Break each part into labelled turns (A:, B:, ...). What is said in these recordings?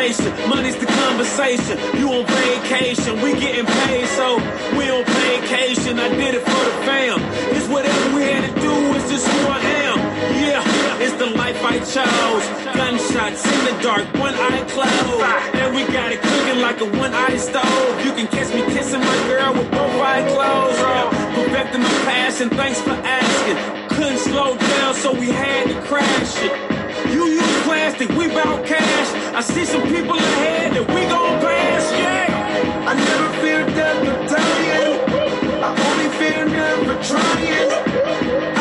A: Money's the
B: conversation. You
C: on vacation, we getting paid, so we on vacation. I did it for the fam. It's whatever we had to do, it's just who I am. Yeah, it's the life I chose. Gunshots in the dark, one eye closed. And we got it cooking like a one eye stove. You can catch me kissing my girl with both eyes closed. Oh, perfecting my passion, thanks for asking. Couldn't slow down, so we had to crash it. You use plastic, we bout cash. I see some people ahead that we gon' pass, yeah.
D: I never fear death or dying. I only fear never trying.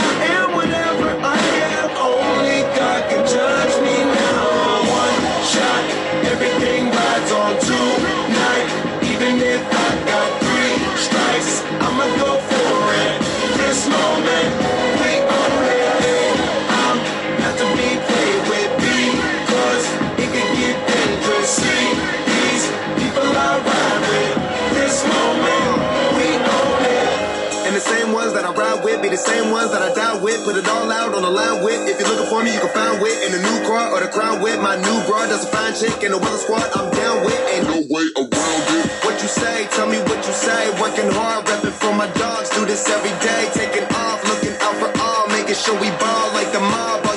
D: Same ones that I die with. Put it all out on the line with. If you're looking for me, you can find wit in the new car or the crown with. My new broad does a fine chick in the weather squad. I'm down with. Ain't no way around it. What you say? Tell me what you say. Working hard, repping for my dogs. Do this every day. Taking off, looking out for all. Making sure we ball like the mob.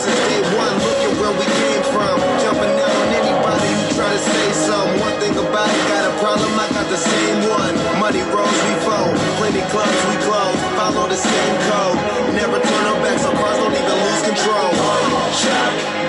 D: Since day one, look at where we came from. Jumping out on anybody who try to say something. One thing about it, got a problem, I got the same one. Money rolls, we fold. Plenty clubs, we close. Follow the same code. Never turn our backs, our cars don't even lose control.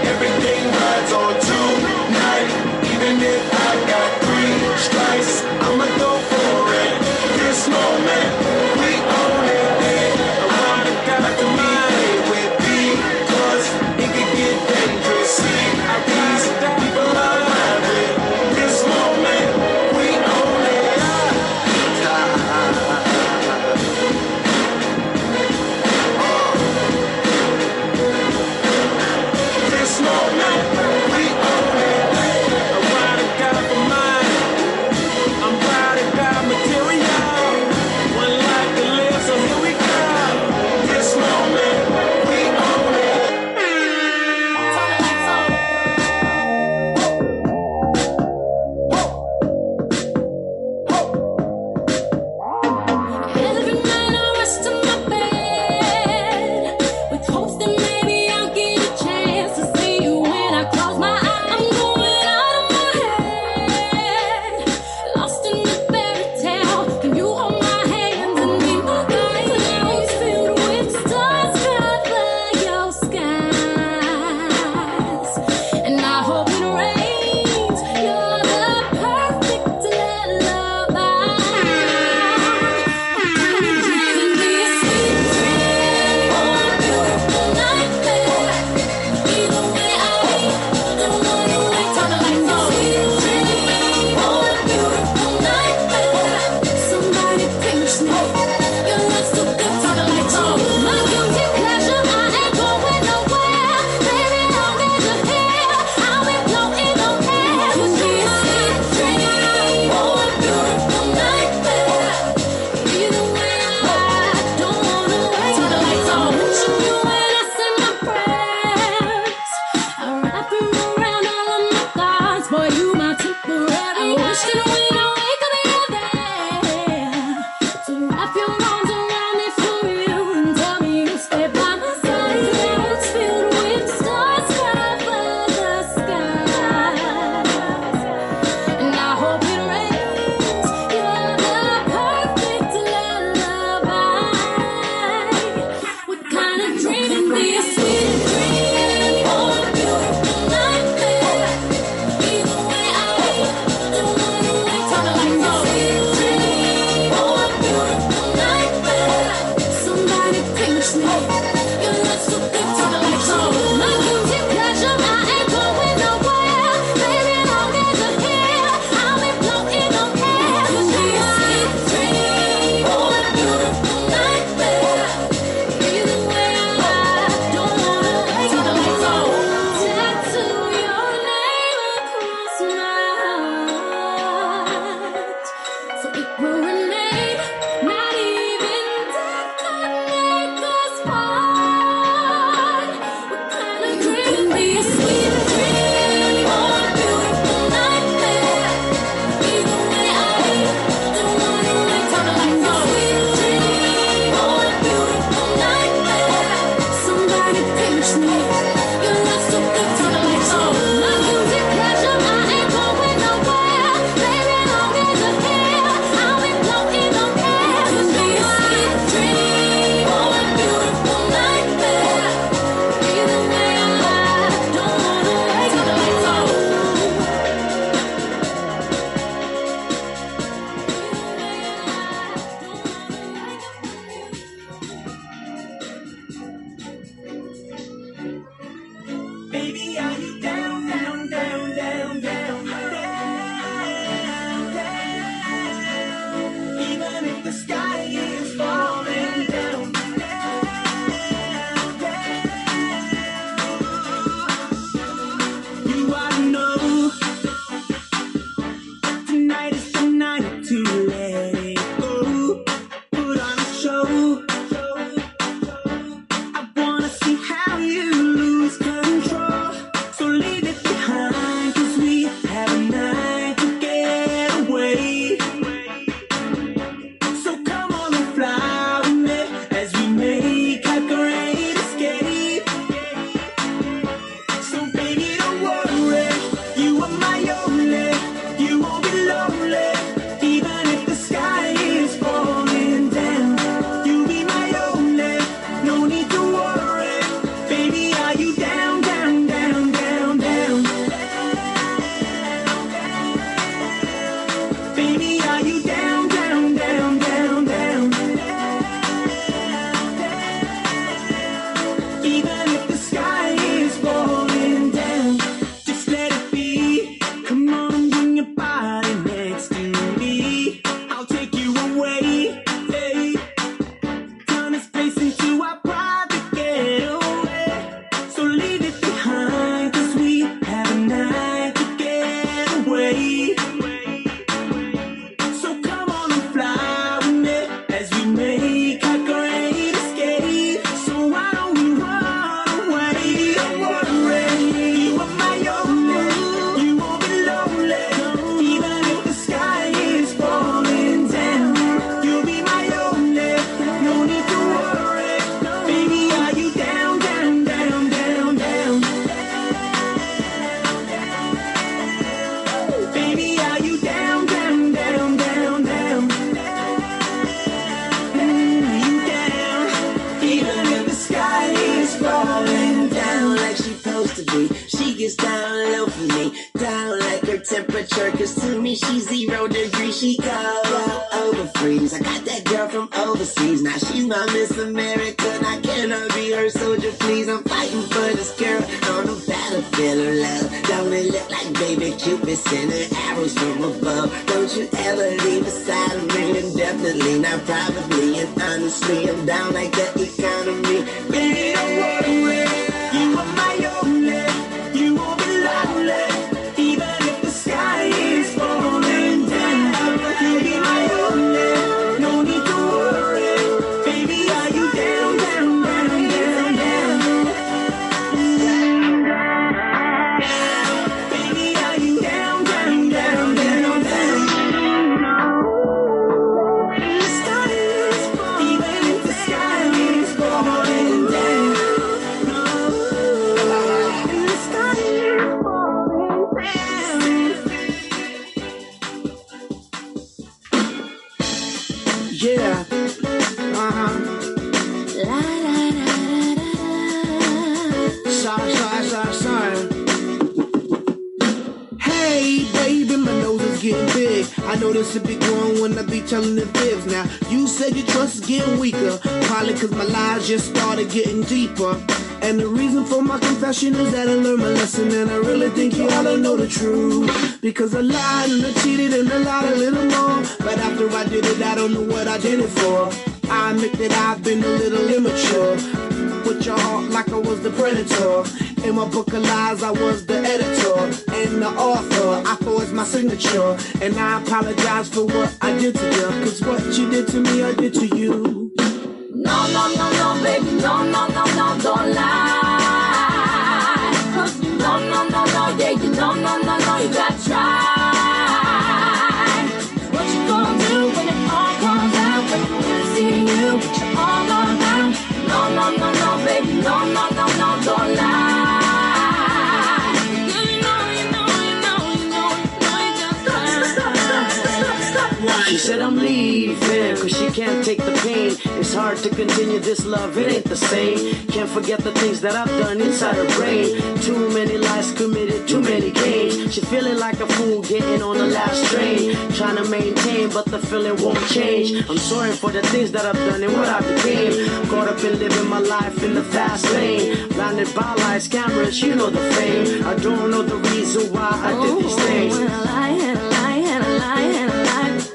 E: getting on the last train. Trying to maintain, but the feeling won't change. I'm sorry for the things that I've done and what I became. Caught up in living my life in the fast lane. Blinded by lights, cameras, you know the fame. I don't know the reason why I did these oh, things.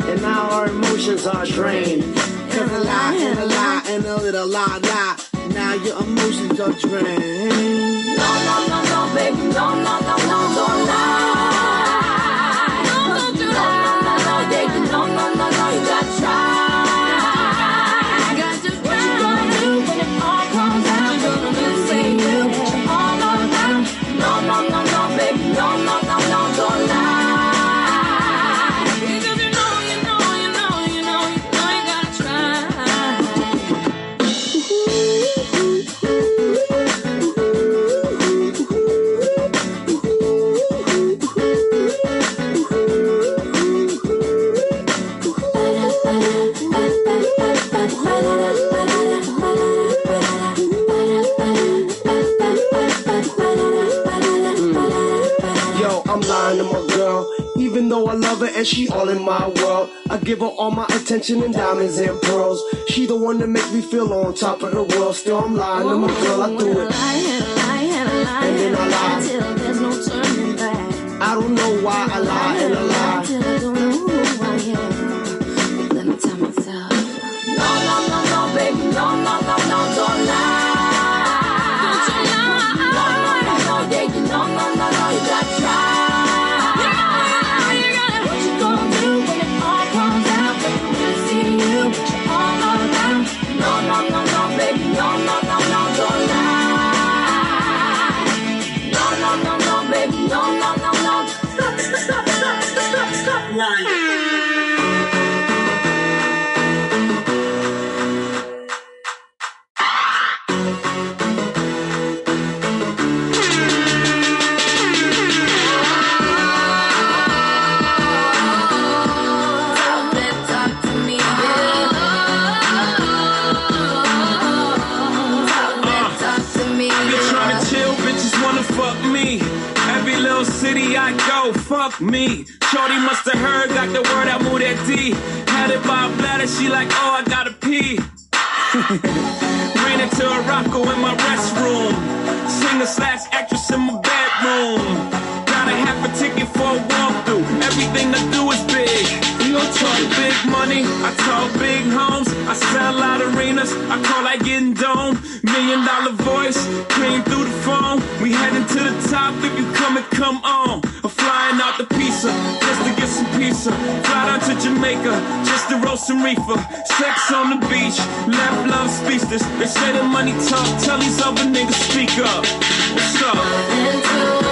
A: And
E: now our emotions are drained. Cause a lie and a lie and a little lie, lie. Now your emotions are drained.
A: No, no, no, no, baby, no, no, no, no, no, no.
E: she all in my world. I give her all my attention and diamonds and pearls. She the one that makes me feel on top of the world. Still I'm lying to my girl, I do it.
A: And
E: then I lie. I don't know why I lie and I lie.
A: me.
C: Shorty must have heard, got the word, out, moved that D. Had it by a bladder, she like, oh, I gotta pee. Ran into a rocko in my restroom. Singer slash actress in my bedroom. Got a half a ticket for a walkthrough. Everything I do is big. You talk big money, I talk big homes. I sell out arenas, I call like getting dome. Million dollar voice, came through the phone. We heading to the top if you come and come on. Fly down to Jamaica just to roast some reefer. Sex on the beach, left love speechless. They say the money talk, tell these other niggas speak up. What's up?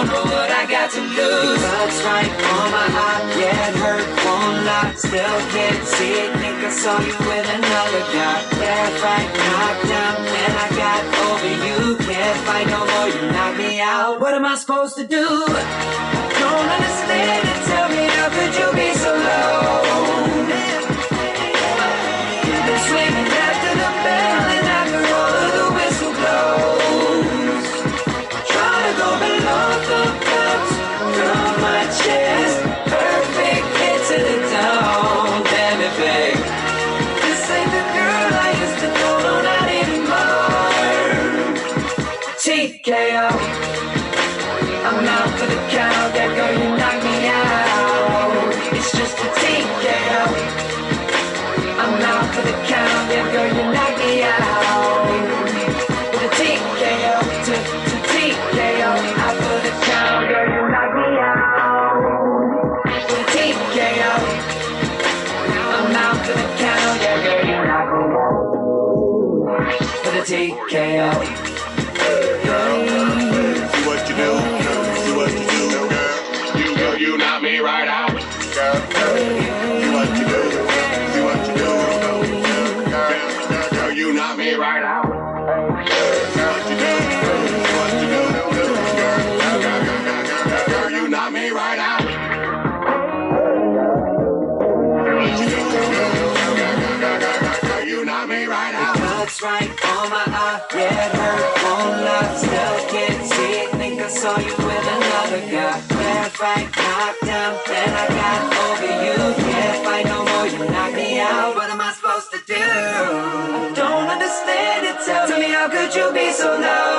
F: don't know what I
G: got to lose. Bugs right on my eye, yeah, hurt, won't lie. Still can't see it, think I saw you with another guy. Left, right, knocked down, and I got over you. Can't fight no more, you knock me out. What am I supposed to do? Don't understand it, tell me how could you be so low? you. I don't understand it. Tell, me, how could you be so
E: numb?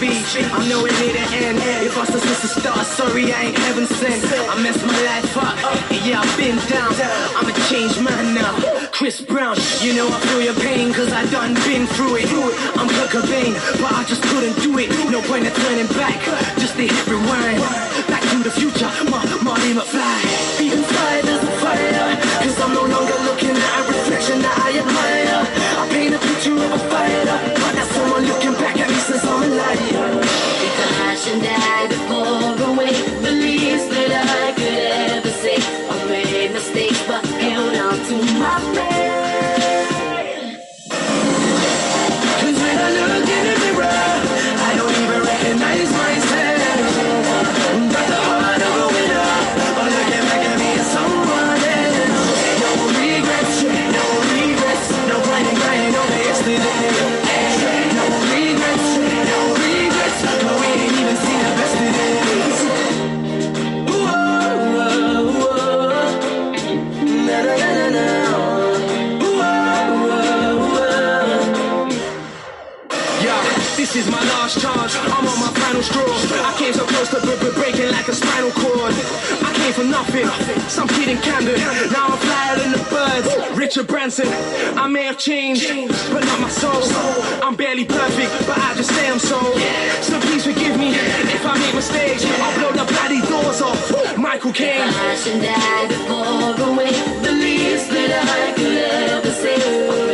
E: beach. I'm nowhere near the end. If I was just a star, sorry I ain't heaven sent. I messed my life up, and yeah, I've been down. I'm a changed man now. Chris Brown, you know I feel your pain, cause I done been through it. I'm Kurt Cobain, but I just couldn't do it. No point in turning back, just to hit rewind. Back to the future, my Marty McFly. Even fly. I came for nothing, some kid in Camden. Now I'm flyer than the birds. Richard Branson, I may have changed, but not my soul. I'm barely perfect, but I just say I'm so. So please forgive me if I make mistakes. I'll blow the bloody doors off. Michael Caine.
F: I should die before the that I could ever.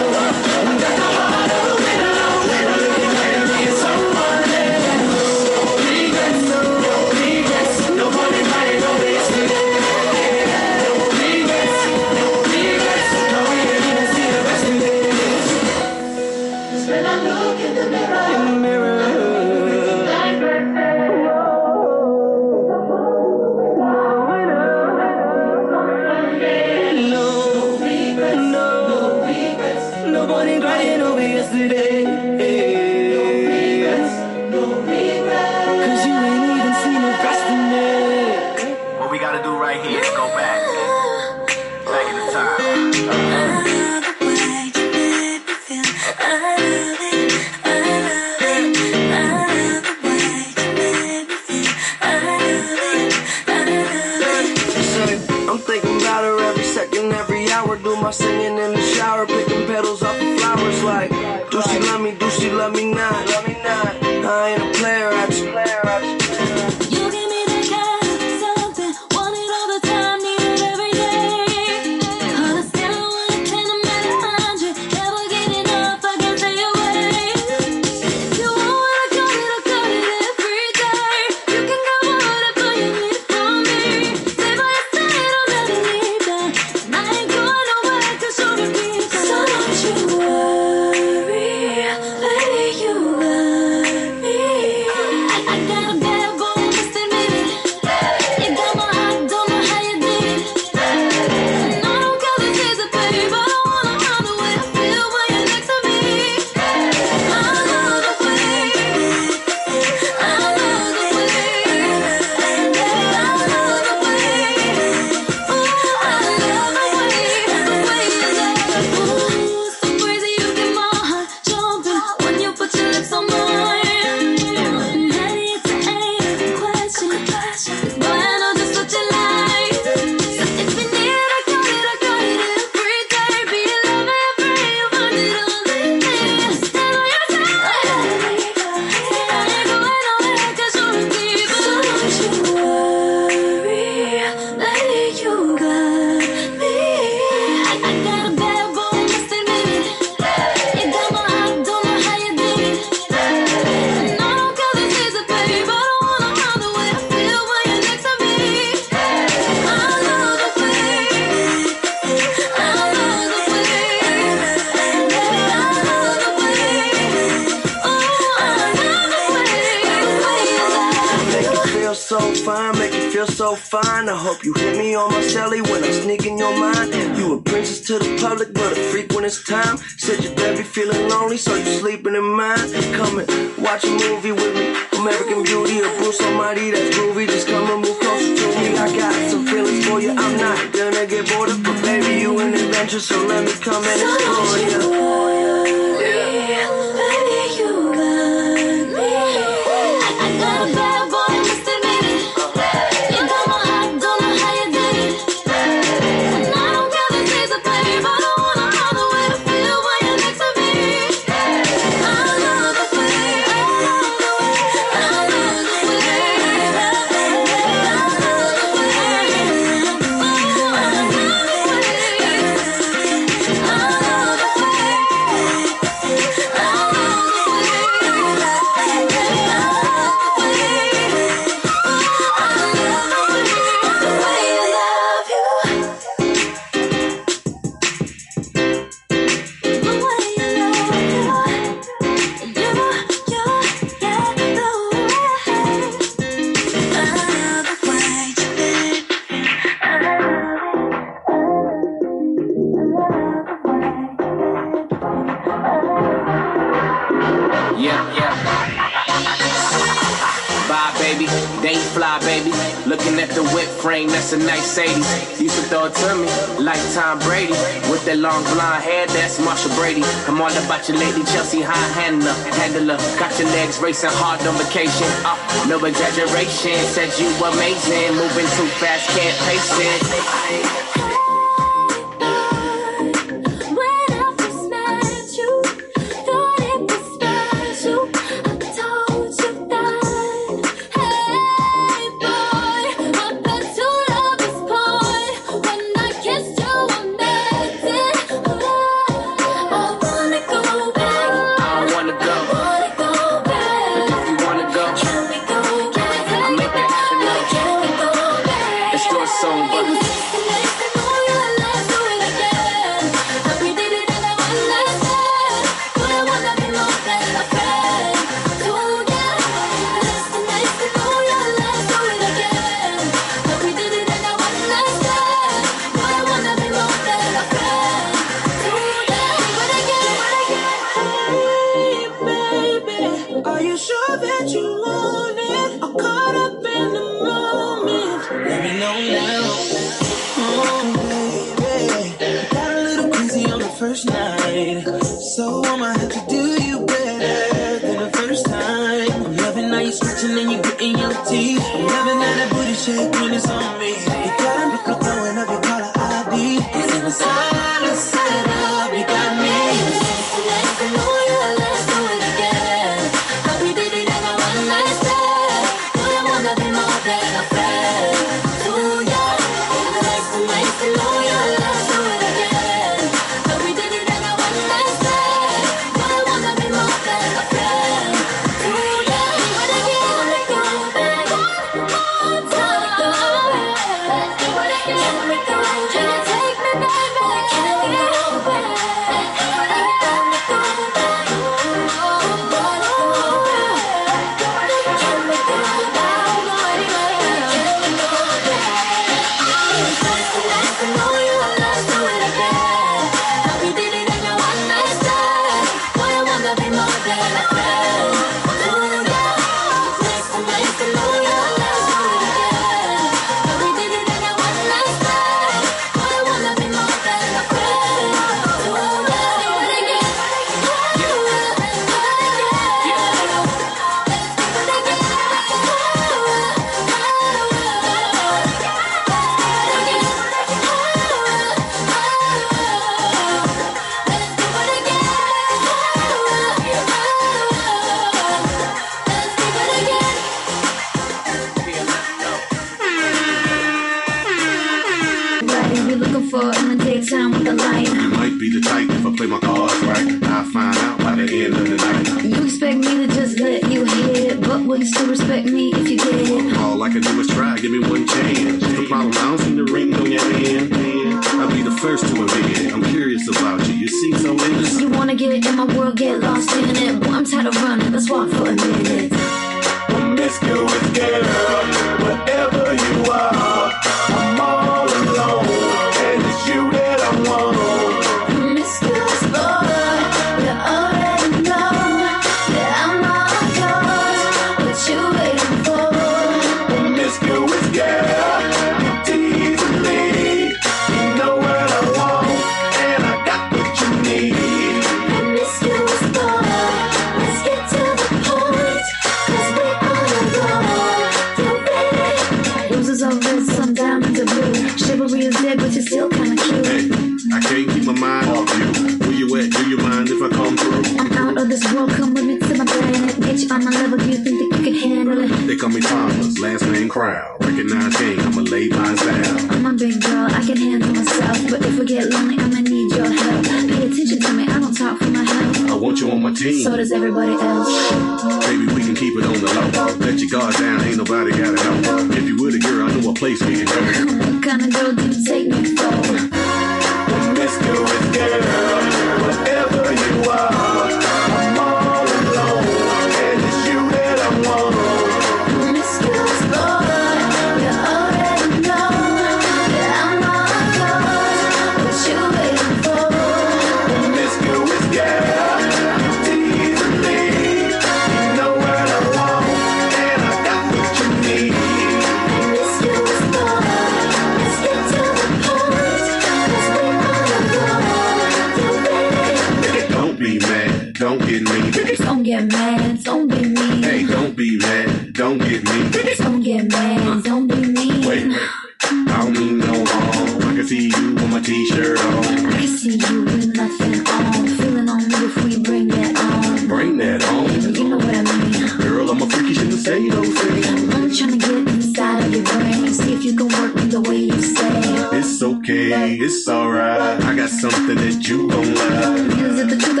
A: It's
H: alright. I got something that you gon' love.
B: Is it the truth?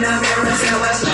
I: in the mirror tell us.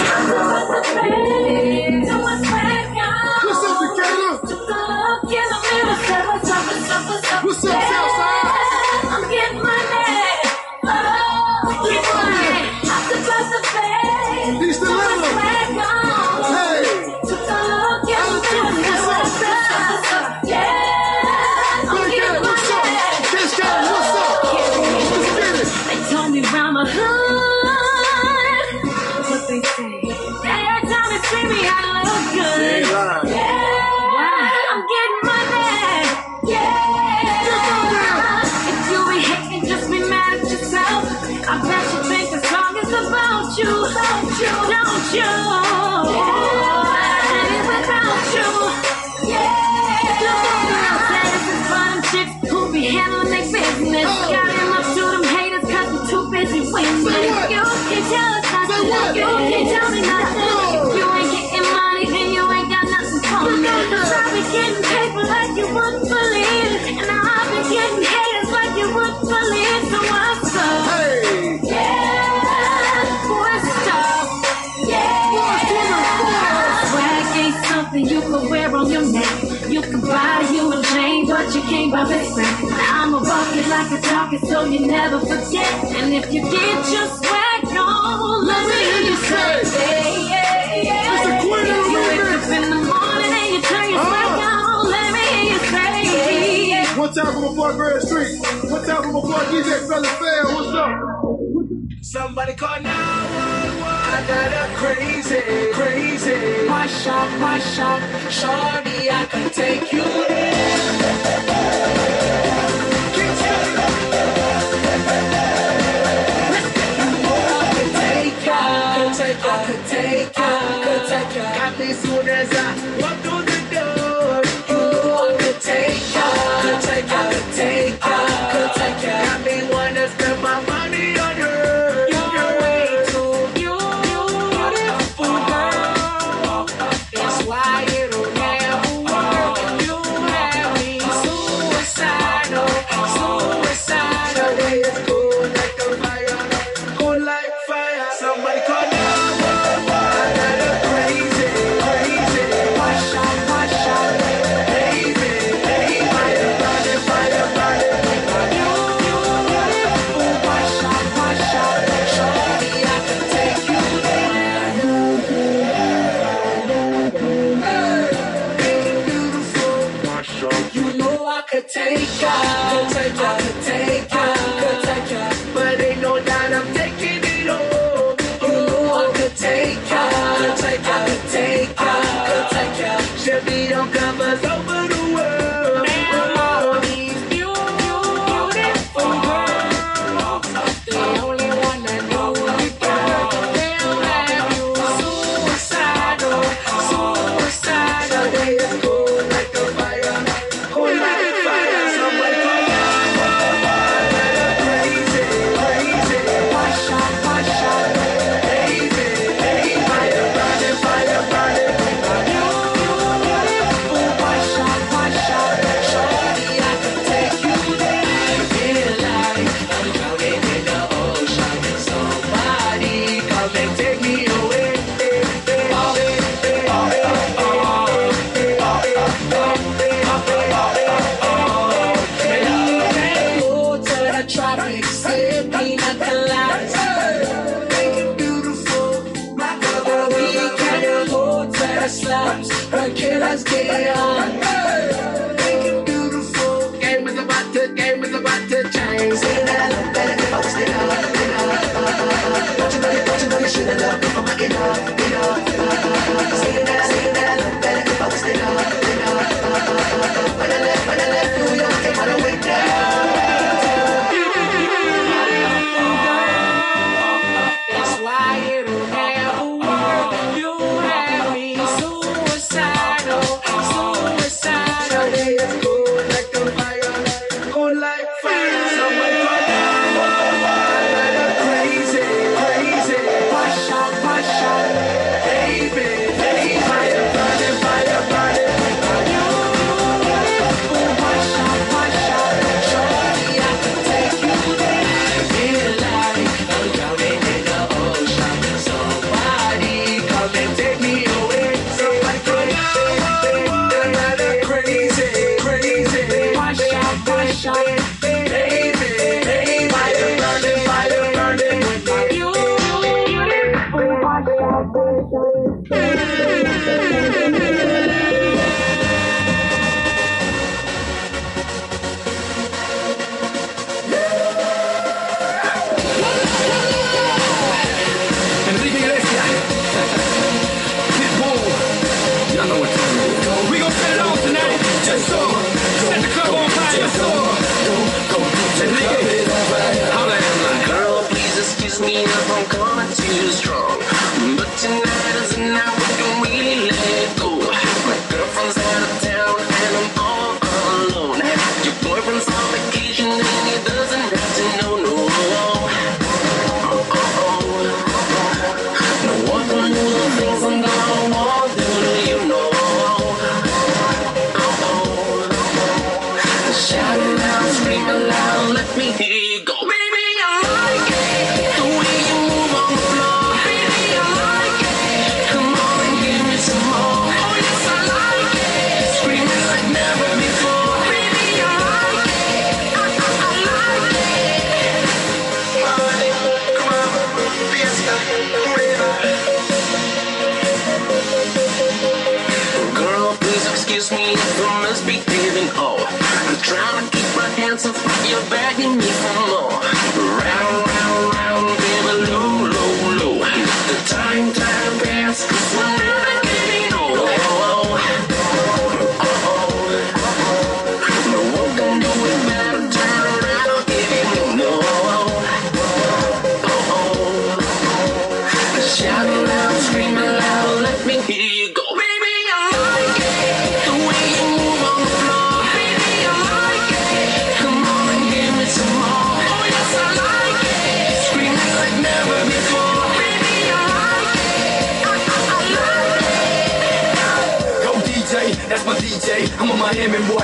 I: my.
F: I'm a
A: bucket like a target, so you never forget. And if you get your swag on, let me hear you say, yeah, yeah, yeah.
J: Queen
A: you wake up in the morning and you turn your swag uh-huh. on, let me hear you say, yeah.
J: One time from a boy, Street. What's time from a boy, DJ Fella Fair. What's up?
F: Somebody call now guy crazy, crazy. My shop, my shop, Shawty, I can take you Soon as I walk through the door, you know take I could take you, I could take you. baby,
K: don't
L: come.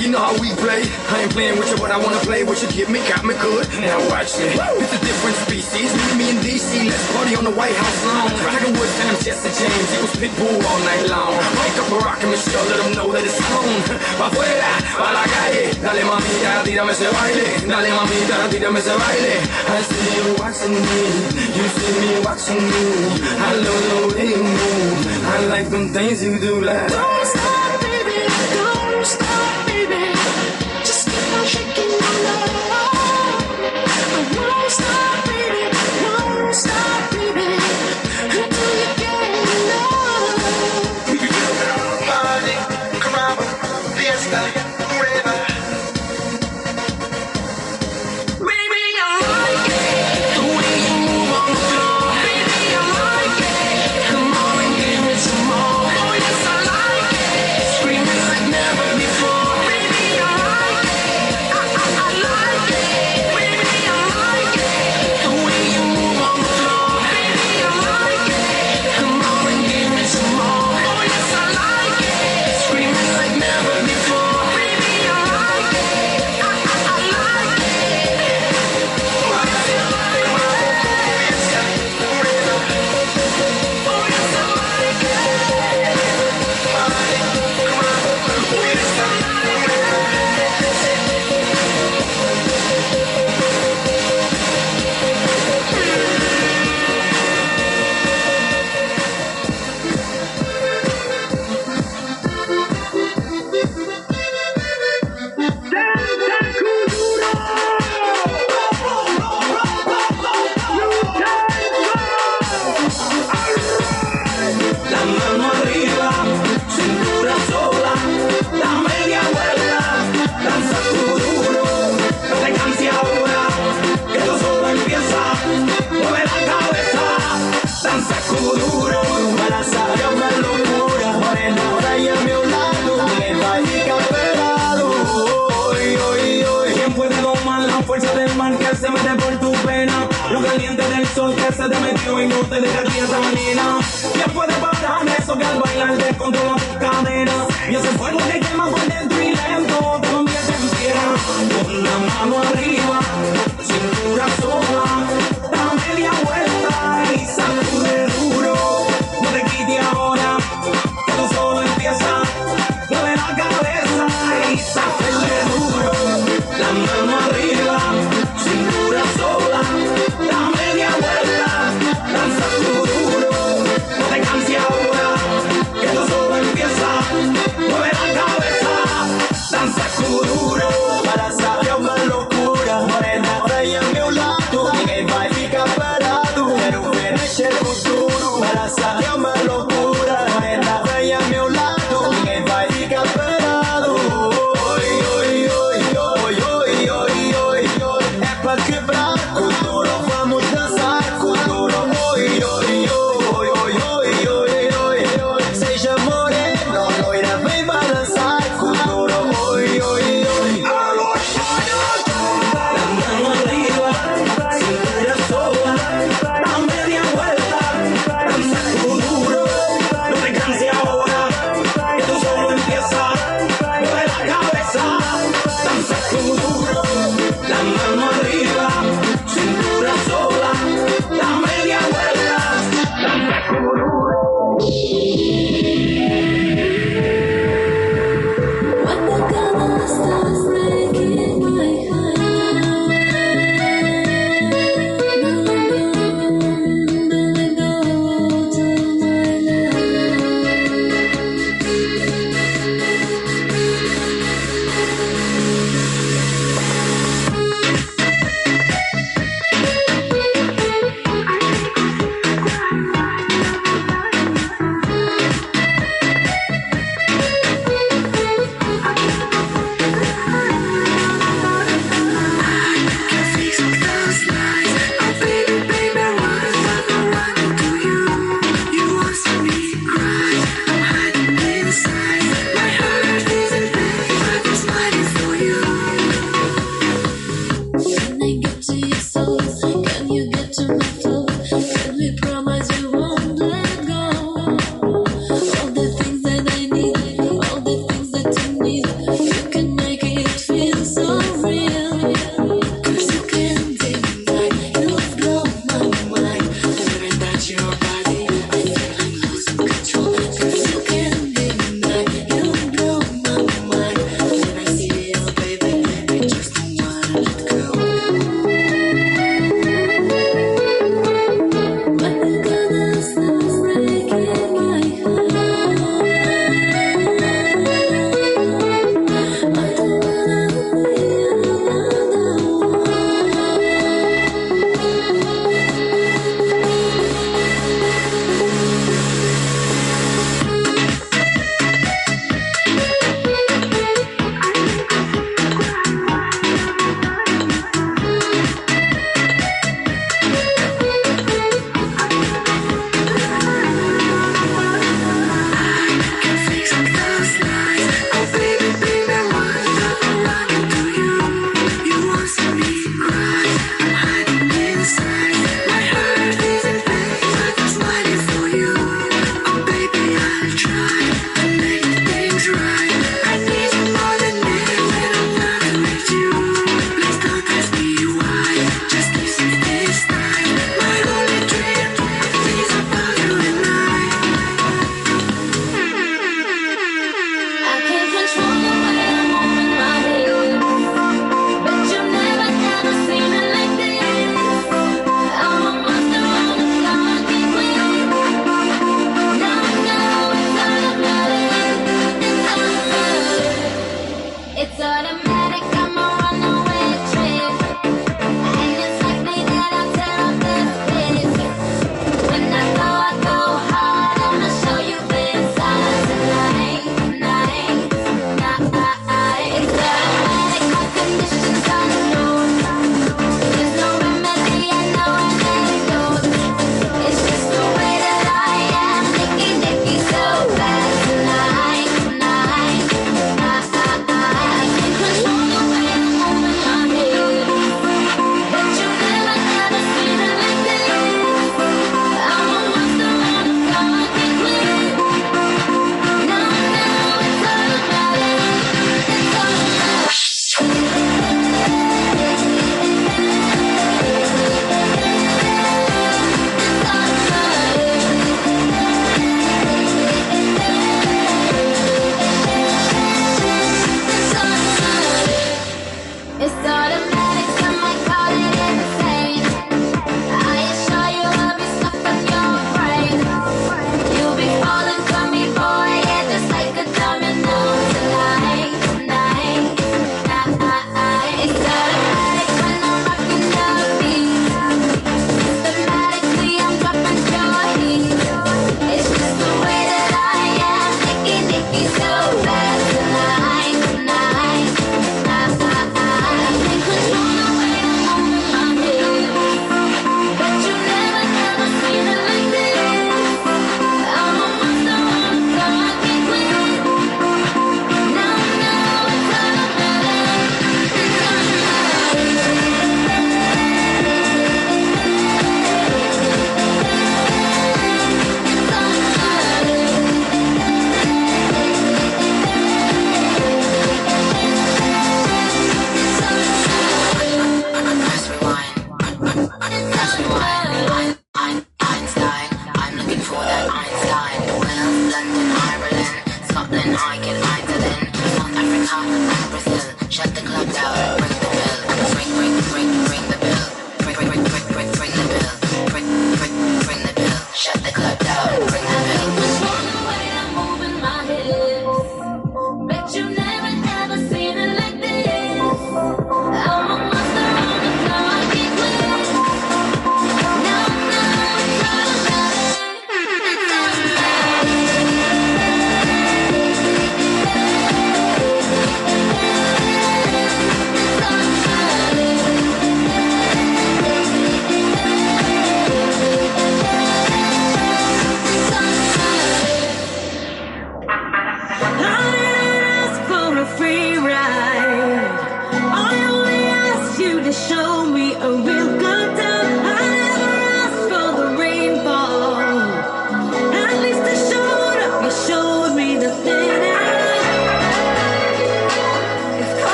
L: you
M: know how we play. I ain't playing with you, but I wanna play with you. Give me, got me good. Now watch me. It's a different species. Meet me in D.C. Let's party on the White House lawn. Tiger Woods, Sam, Jesse James. It was Pitbull all night long. Wake up Barack and Michelle, let them know that it's on. Pa' fuera, pa' la calle. Dale mamita, tírame ese baile. Dale mamita, tírame ese baile. I see you watching me. You see me watching you. I love the way you move. I like them things you do like.
F: Don't stop.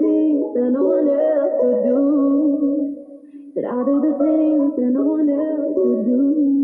A: deep that no one else would do. That I do the things that no one else would do.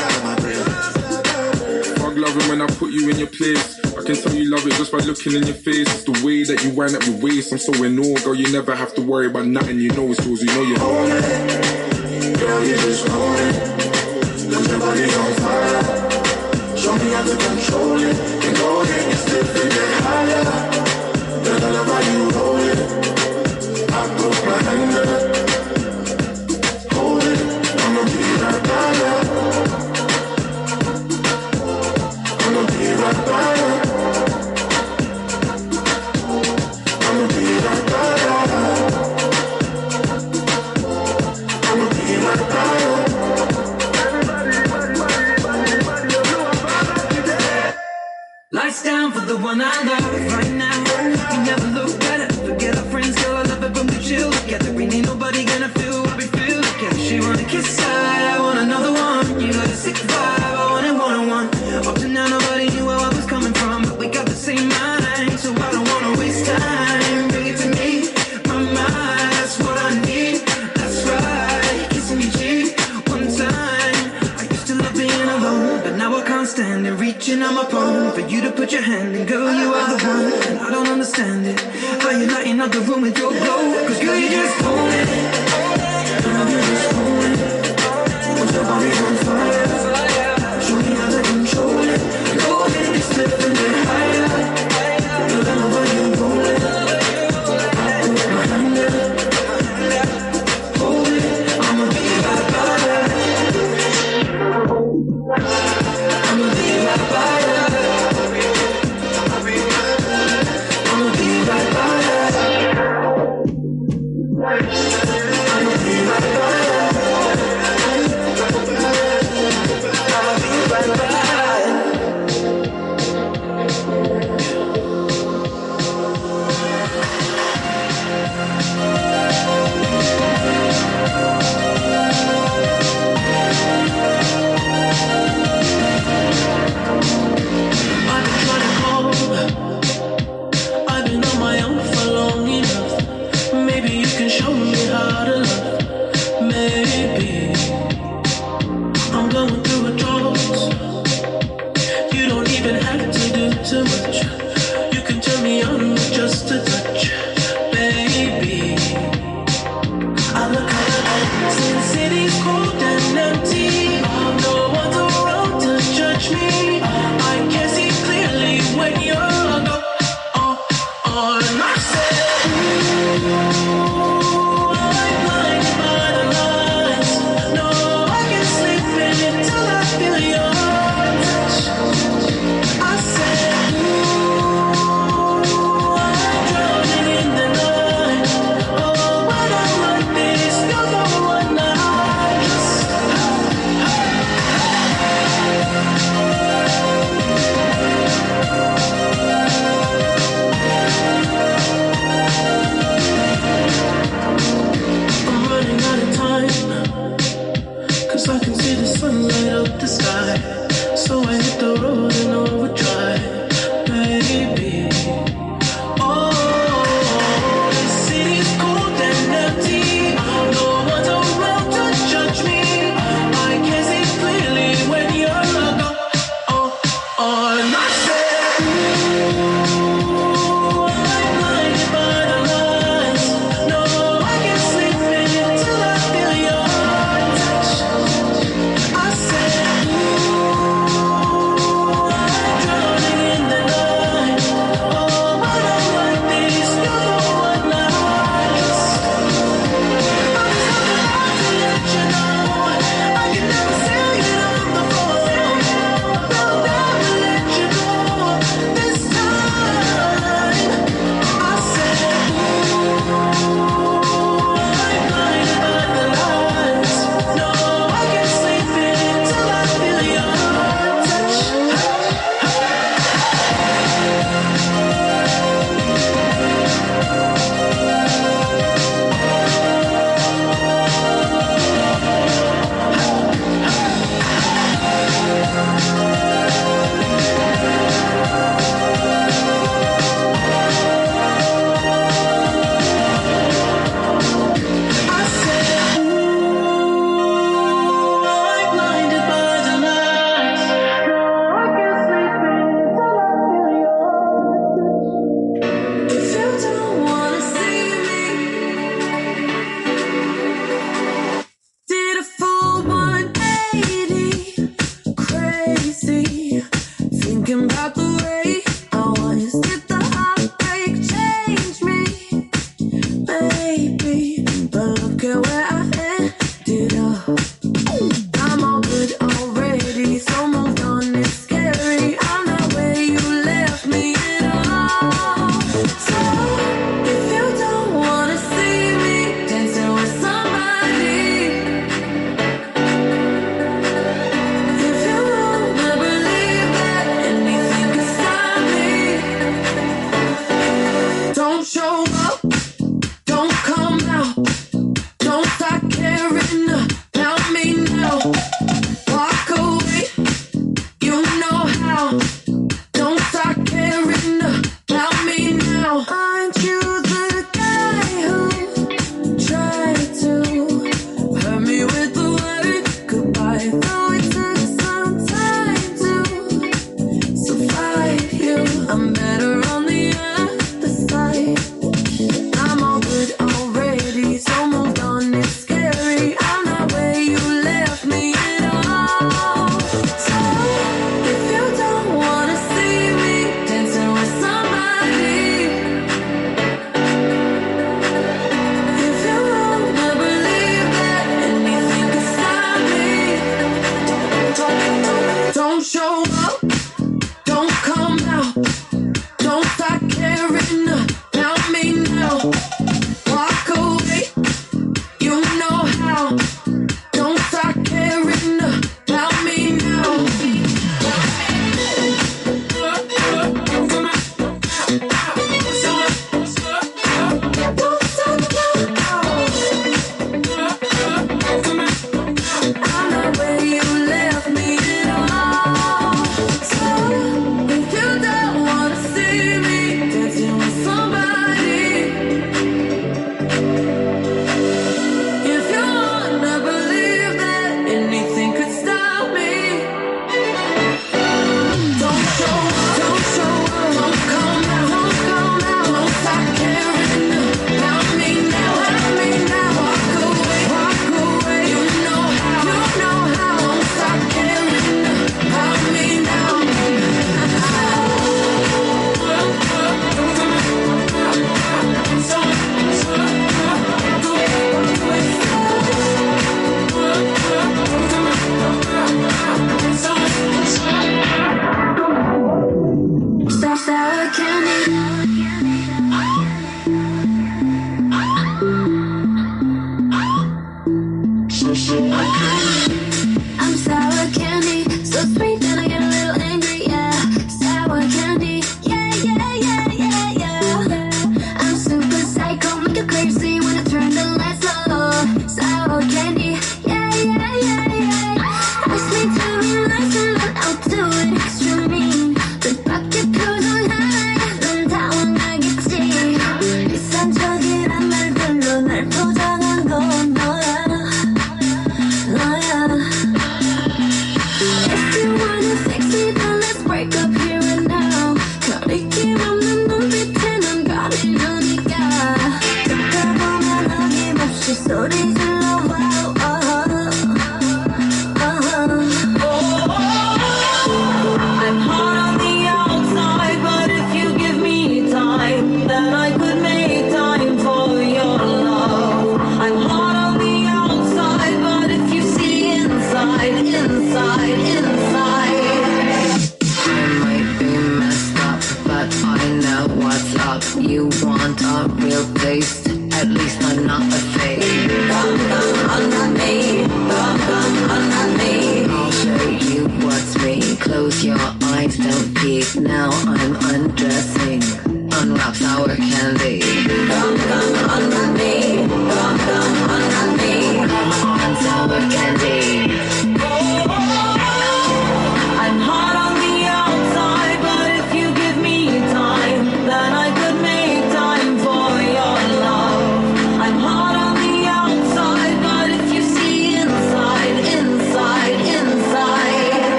N: loving when I put you in your place. I can tell you love it just by looking in your face. It's the way that you wind up your waist. I'm so in awe, girl. You never have to worry about nothing. You know it's yours. You know you own it.
O: Girl, you just own it. Cause your body's on fire. Show me how to control it. And go ahead and slip and get higher. Girl, I love how you roll it. I put my hand there.
F: The one I love right now. We never look better. Forget our friends, girl. I love it when we chill together. We ain't nobody gonna feel what we feel together. She wanna kiss I, to put your hand in. Girl, you are the one, and I don't understand it. How you lighting up the room with your glow? Cause girl, you just own it. Girl, you just own it. Once your body's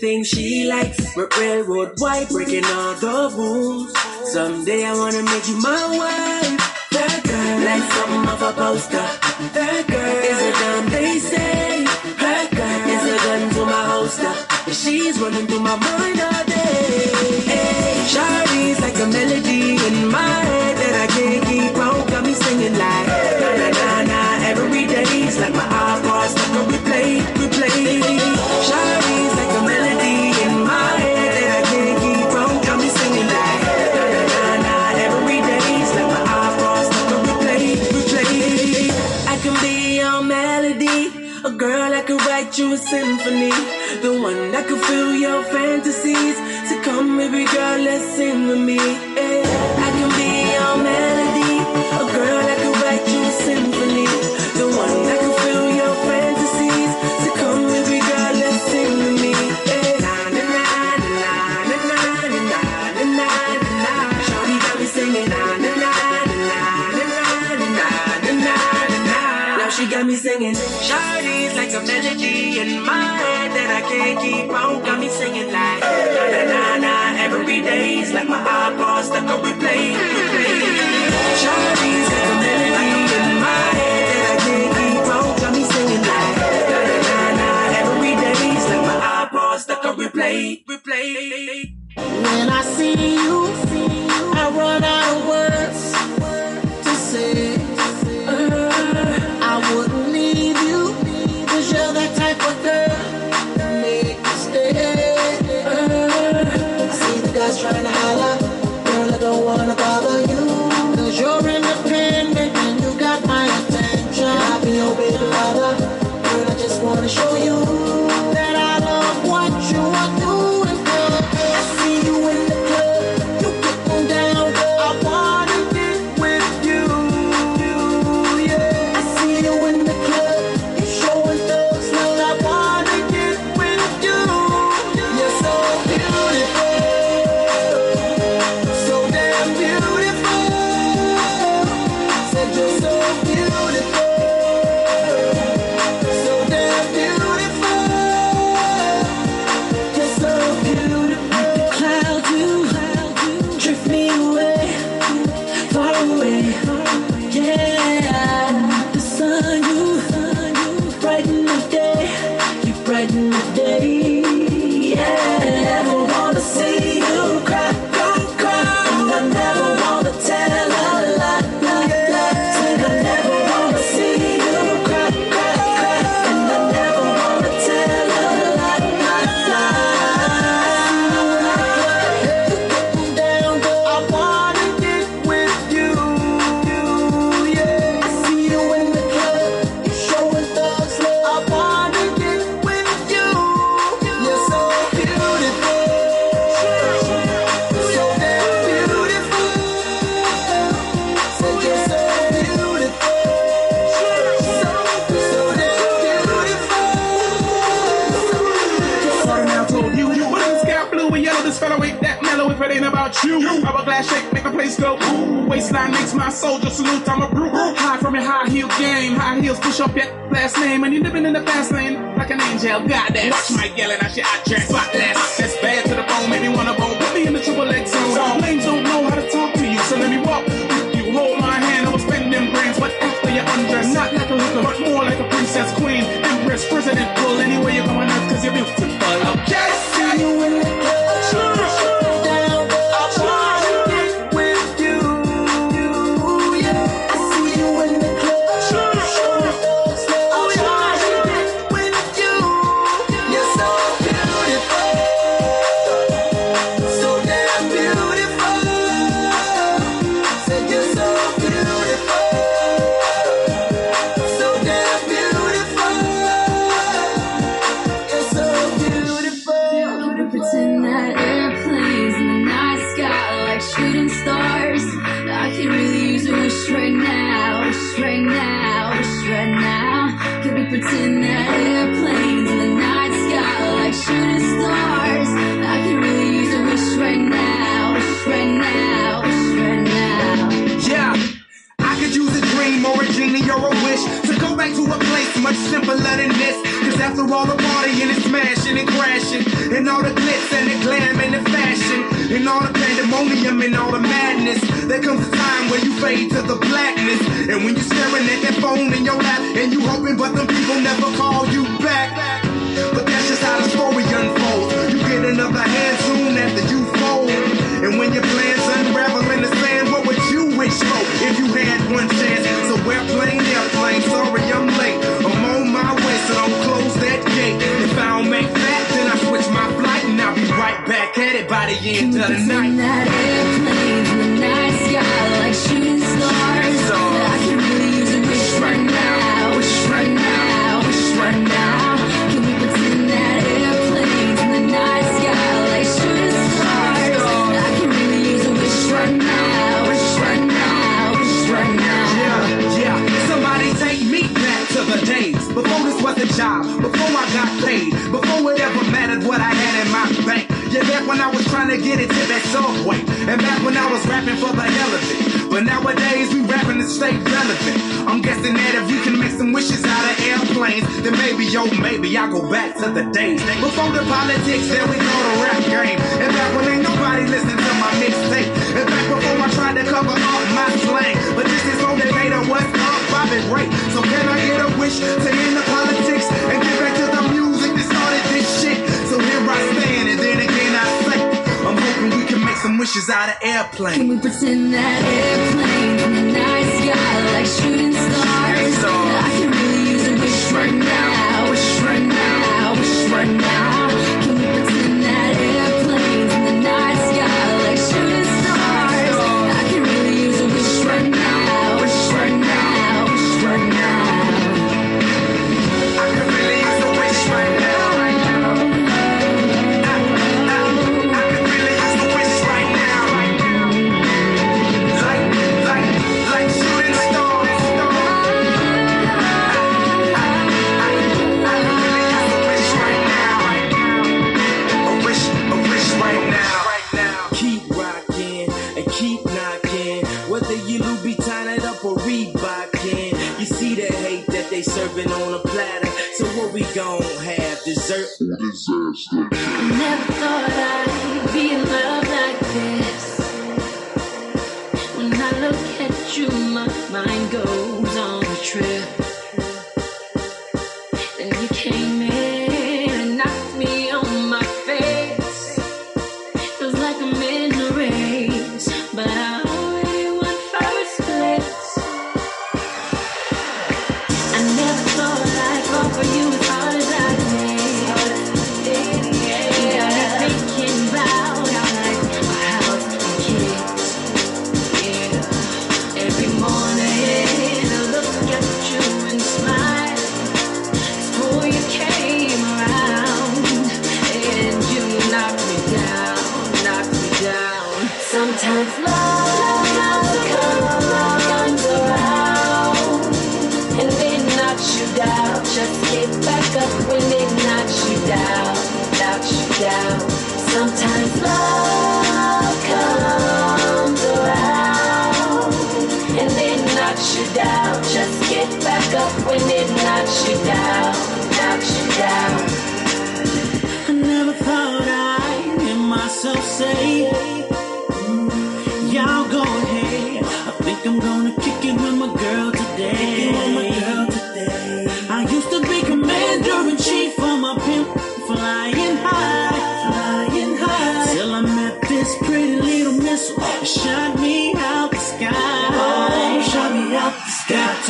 B: Things she likes. R- railroad white, breaking all the rules. Someday I wanna make you my wife. That girl, like something off a poster. one that could fill your fantasies. So come, baby girl, let's sing with me. Yeah. I can be your melody, a girl that could write you a symphony. The one that could fill your fantasies. So come, baby girl, let's sing with me. Yeah. Na na na na na na na na na na na. Shawty got me singing na na na na na na na na na na. Now she got me singing. Shawty's like a melody in my can't keep on. Got me singing like na na na na. Every day's like my iPod stuck on replay. replay. In my head I can't keep on. Got me singing like na na na. Every day's like my stuck on replay. Replay.
P: When I see you. See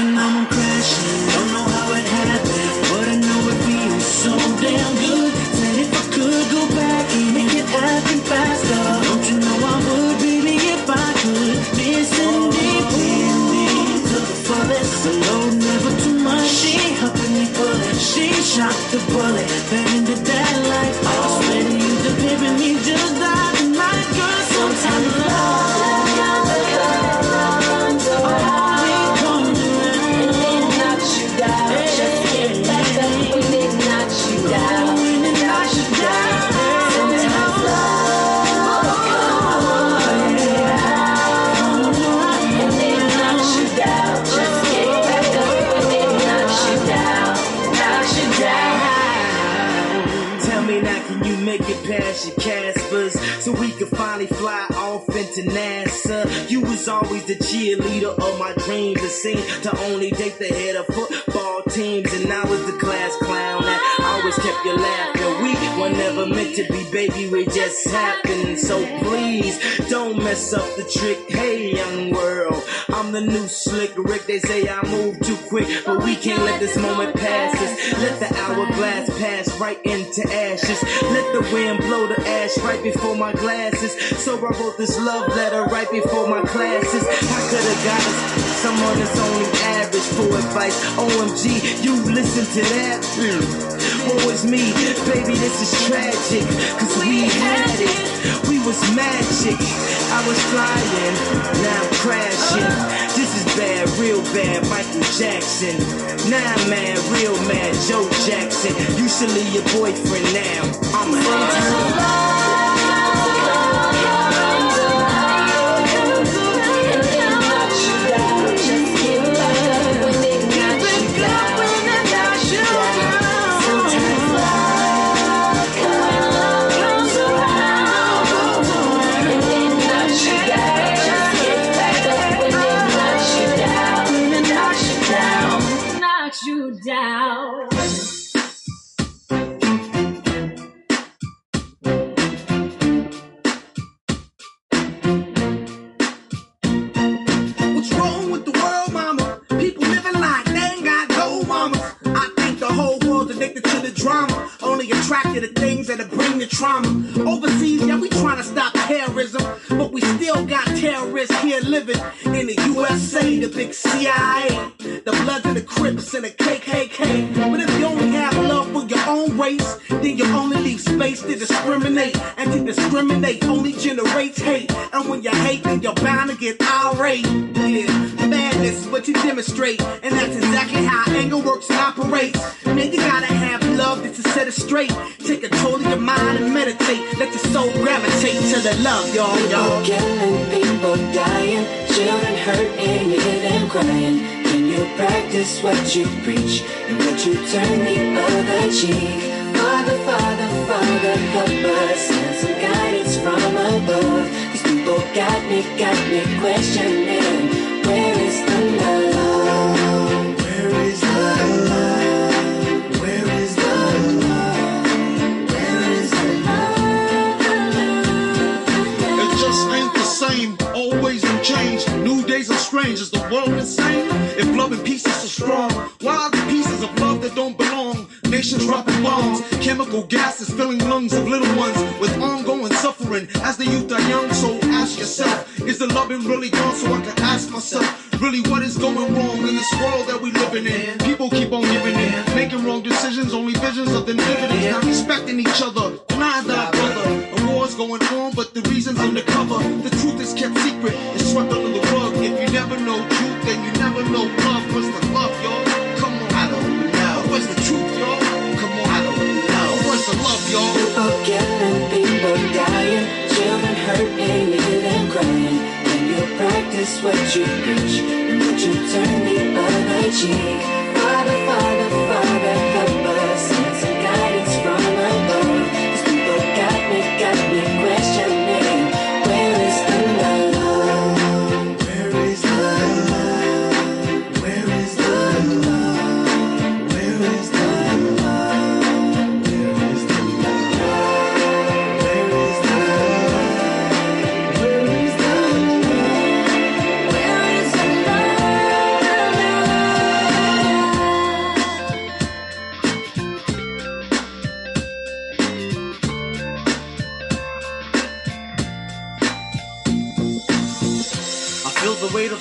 N: I'm
E: always the cheerleader of my dreams. It seemed to only date the head of football teams, and I was the class clown that always kept you laughing. We were never meant to be, baby. We just happened. So please don't mess up the trick. Hey, young world, The new Slick Rick. They say I move too quick, but we can't let this moment pass us. Let the hourglass pass right into ashes. Let the wind blow the ash right before my glasses. So I wrote this love letter right before my classes. I could have got us someone that's only average for advice. OMG, you listen to that? Woe is me, baby, this is tragic. Cause we had it, we was magic. I was flying, now I'm crashing. This is bad, real bad, Michael Jackson. Now I'm mad, real mad, Joe Jackson. You should your boyfriend now. I'm a
Q: the trauma. Overseas, yeah, we trying to stop terrorism. But we still got terrorists here living in the USA, the big CIA. The Bloods and the Crips and the KKK. But if you only have race, then you only leave space to discriminate. And to discriminate only generates hate. And when you hate, then you're bound to get irate. Yeah, madness is what you demonstrate. And that's exactly how anger works and operates. Man, you gotta have love just to set it straight. Take control of your mind and meditate. Let your soul gravitate to the love, y'all, y'all.
R: People killing, people dying, children hurt and you hear them crying. Can you practice what you preach and would you turn the other cheek? Father, help us send some guidance from above. These people got me, got me questioning. Where is the love? Where is the love? Where is the love? Where is the love?
Q: It just ain't the same, always in change strange. Is the world insane? If love and peace is so strong, why are the pieces of love that don't belong? Nations dropping bombs, chemical gases filling lungs of little ones with ongoing suffering. As the youth are young, so ask yourself, is the loving really gone? So I can ask myself, really what is going wrong in this world that we living in? People keep on giving in, making wrong decisions, only visions of the dividends, not respecting each other, denying that brother. A war's going on, but the reason's undercover. The truth is kept secret, it's swept under the then you never know love. What's the love, y'all? Come on, I don't know. What's the truth, y'all? Come on, I don't know. What's the love, y'all?
S: People killing, people dying, children hurt, hated, and crying. When you practice what you preach, and would you turn the other cheek? Father, Father, Father,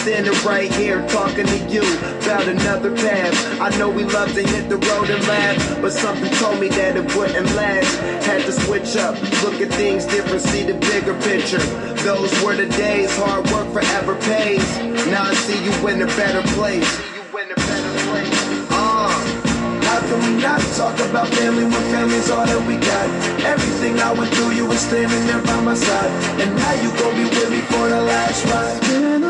D: standing right here talking to you about another path. I know we love to hit the road and laugh, but something told me that it wouldn't last. Had to switch up, look at things different, see the bigger picture. Those were the days, hard work forever pays. Now I see you in a better place. Uh, how can we not talk about family when family's all that we got? Everything I went through, you were standing there by my side. And now you gon' be with me for the last ride.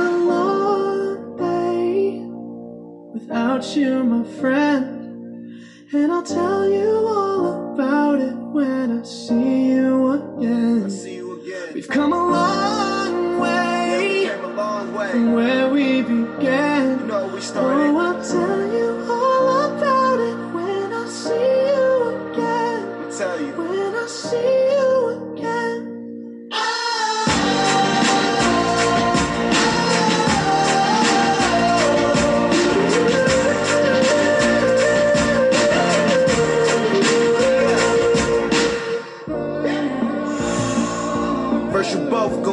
S: Without you, my friend. And I'll tell you all about it when I see you again. We've come a long way from where we began. Oh, I'll tell you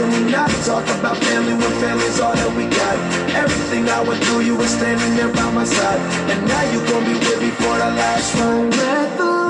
D: Can we not talk about family when family's all that we got? Everything I went through, you were standing there by my side. And now you gon' be with me for the last
S: Don't let the